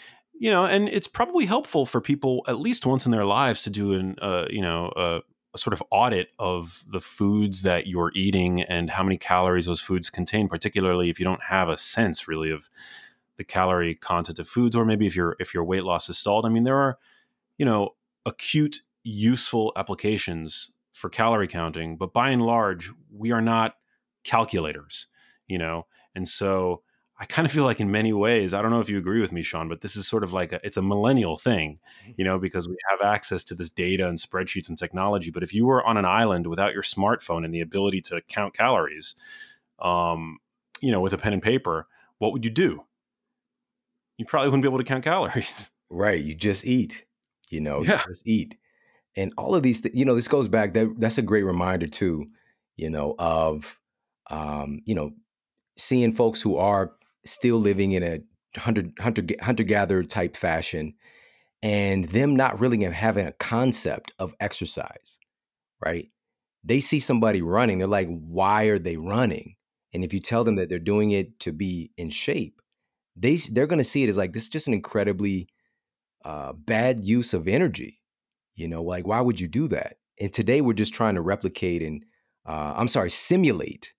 you know, and it's probably helpful for people at least once in their lives to do an, uh, you know, a, a, sort of audit of the foods that you're eating and how many calories those foods contain. Particularly if you don't have a sense really of the calorie content of foods, or maybe if your if your weight loss is stalled. I mean, there are, you know, acute useful applications for calorie counting, but by and large, we are not calculators, you know? And so I kind of feel like in many ways, I don't know if you agree with me, Shawn, but this is sort of like a, it's a millennial thing, mm-hmm. you know, because we have access to this data and spreadsheets and technology. But if you were on an island without your smartphone and the ability to count calories, um, you know, with a pen and paper, what would you do? You probably wouldn't be able to count calories. Right. You just eat you know, yeah. just eat. And all of these, th- you know, this goes back. That that's a great reminder too, you know, of, um, you know, seeing folks who are still living in a hunter hunter hunter gatherer type fashion, and them not really having a concept of exercise, right? They see somebody running, they're like, why are they running? And if you tell them that they're doing it to be in shape, they they're going to see it as like this is just an incredibly uh, bad use of energy. You know, like why would you do that? And today we're just trying to replicate and uh, I'm sorry, simulate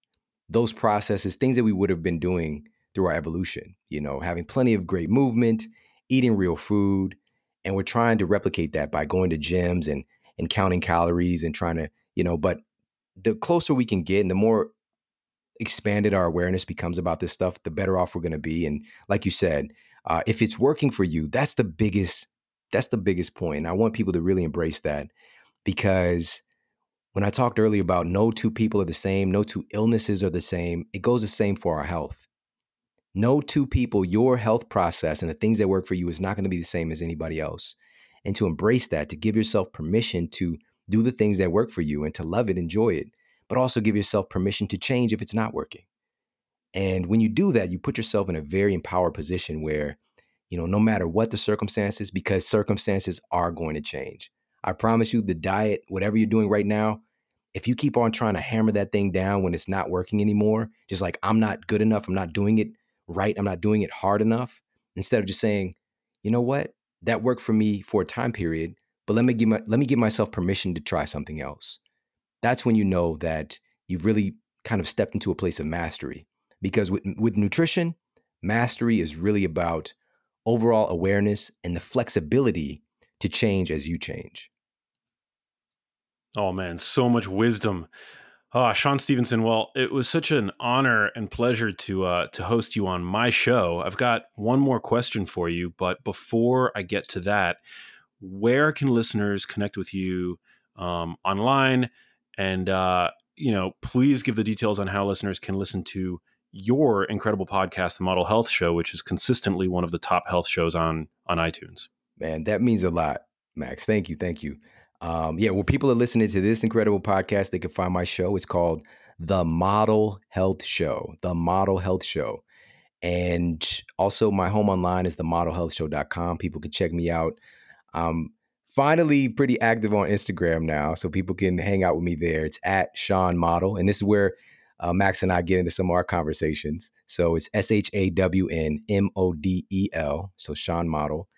those processes, things that we would have been doing through our evolution. You know, having plenty of great movement, eating real food, and we're trying to replicate that by going to gyms and and counting calories and trying to, you know, but the closer we can get and the more expanded our awareness becomes about this stuff, the better off we're going to be. And like you said, uh, if it's working for you, that's the biggest. That's the biggest point. I want people to really embrace that because when I talked earlier about no two people are the same, no two illnesses are the same, it goes the same for our health. No two people, your health process and the things that work for you is not going to be the same as anybody else. And to embrace that, to give yourself permission to do the things that work for you and to love it, enjoy it, but also give yourself permission to change if it's not working. And when you do that, you put yourself in a very empowered position where, you know, no matter what the circumstances, because circumstances are going to change. I promise you, the diet, whatever you're doing right now, if you keep on trying to hammer that thing down when it's not working anymore, just like I'm not good enough, I'm not doing it right, I'm not doing it hard enough, instead of just saying, you know what, that worked for me for a time period, but let me give my, let me give myself permission to try something else that's when you know that you've really kind of stepped into a place of mastery. Because with, with nutrition, mastery is really about overall awareness and the flexibility to change as you change. Oh man, so much wisdom. Oh, Shawn Stevenson. Well, it was such an honor and pleasure to uh, to host you on my show. I've got one more question for you, but before I get to that, where can listeners connect with you um, online? And, uh, you know, please give the details on how listeners can listen to your incredible podcast, The Model Health Show, which is consistently one of the top health shows on on iTunes. Man, that means a lot, Max. Thank you, thank you. Um, yeah, well, people are listening to this incredible podcast. They can find my show. It's called The Model Health Show. The Model Health Show. And also, my home online is themodelhealthshow.com. People can check me out. Um, finally pretty active on Instagram now, so people can hang out with me there. It's at Shawn Model, and this is where uh, Max and I get into some of our conversations. So it's S H A W N M O D E L, so Shawn Model.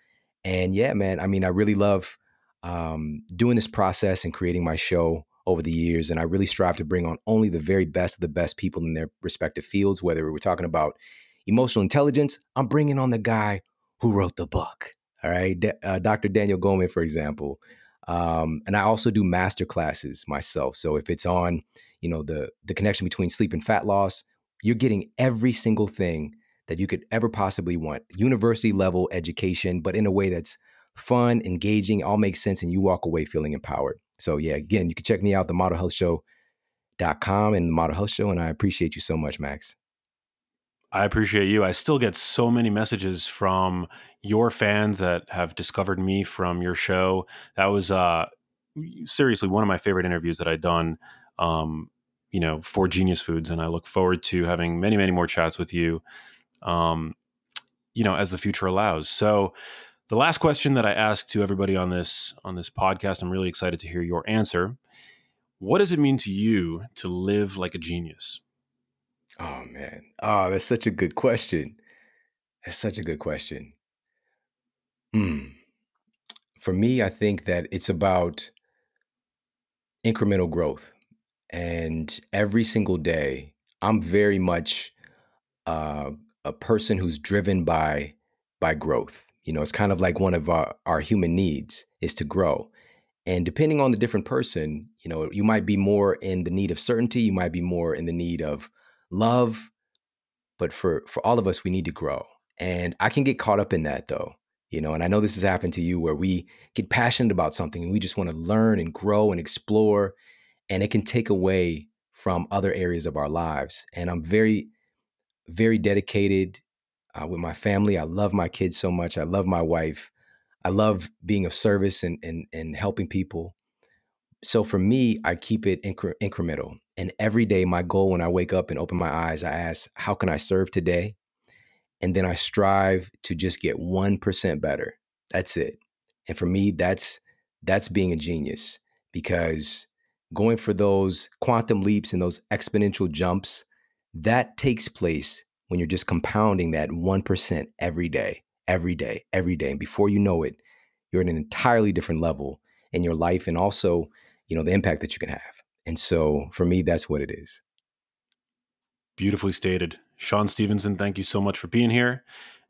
And yeah, man, I mean, I really love um, doing this process and creating my show over the years, and I really strive to bring on only the very best of the best people in their respective fields. Whether we're talking about emotional intelligence, I'm bringing on the guy who wrote the book. All right, D- uh, Dr. Daniel Goleman, for example. Um, and I also do master classes myself. So if it's on, you know, the the connection between sleep and fat loss, you're getting every single thing that you could ever possibly want. University level education, but in a way that's fun, engaging, all makes sense, and you walk away feeling empowered. So yeah, again, you can check me out, the modelhealthshow.com and the Model Health Show. And I appreciate you so much, Max. I appreciate you. I still get so many messages from your fans that have discovered me from your show. That was uh, seriously one of my favorite interviews that I'd done. Um, you know, for Genius Foods, and I look forward to having many, many more chats with you. Um, you know, as the future allows. So, the last question that I ask to everybody on this on this podcast, I'm really excited to hear your answer. What does it mean to you to live like a genius? Oh man. Oh, that's such a good question. That's such a good question. Hmm. For me, I think that it's about incremental growth. And every single day, I'm very much uh, a person who's driven by by growth. You know, it's kind of like one of our, our human needs is to grow. And depending on the different person, you know, you might be more in the need of certainty, you might be more in the need of love but for for all of us we need to grow and i can get caught up in that though you know and i know this has happened to you where we get passionate about something and we just want to learn and grow and explore and it can take away from other areas of our lives and i'm very very dedicated uh, with my family i love my kids so much i love my wife i love being of service and and, and helping people so for me, I keep it incre- incremental. And every day, my goal when I wake up and open my eyes, I ask, how can I serve today? And then I strive to just get 1% better. That's it. And for me, that's that's being a genius because going for those quantum leaps and those exponential jumps, that takes place when you're just compounding that 1% every day, every day, every day. And before you know it, you're at an entirely different level in your life and also you know the impact that you can have. And so for me that's what it is. Beautifully stated. Shawn Stevenson thank you so much for being here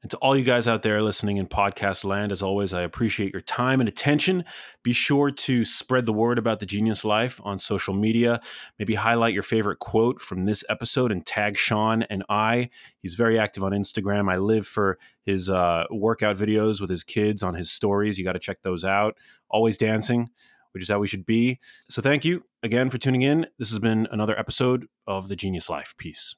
And to all you guys out there listening in podcast land, as always, I appreciate your time and attention. Be sure to spread the word about the Genius Life on social media. Maybe highlight your favorite quote from this episode and tag Shawn and I. He's very active on Instagram. I live for his uh, workout videos with his kids on his stories. You got to check those out. Always dancing, which is how we should be. So thank you again for tuning in. This has been another episode of The Genius Life. Peace.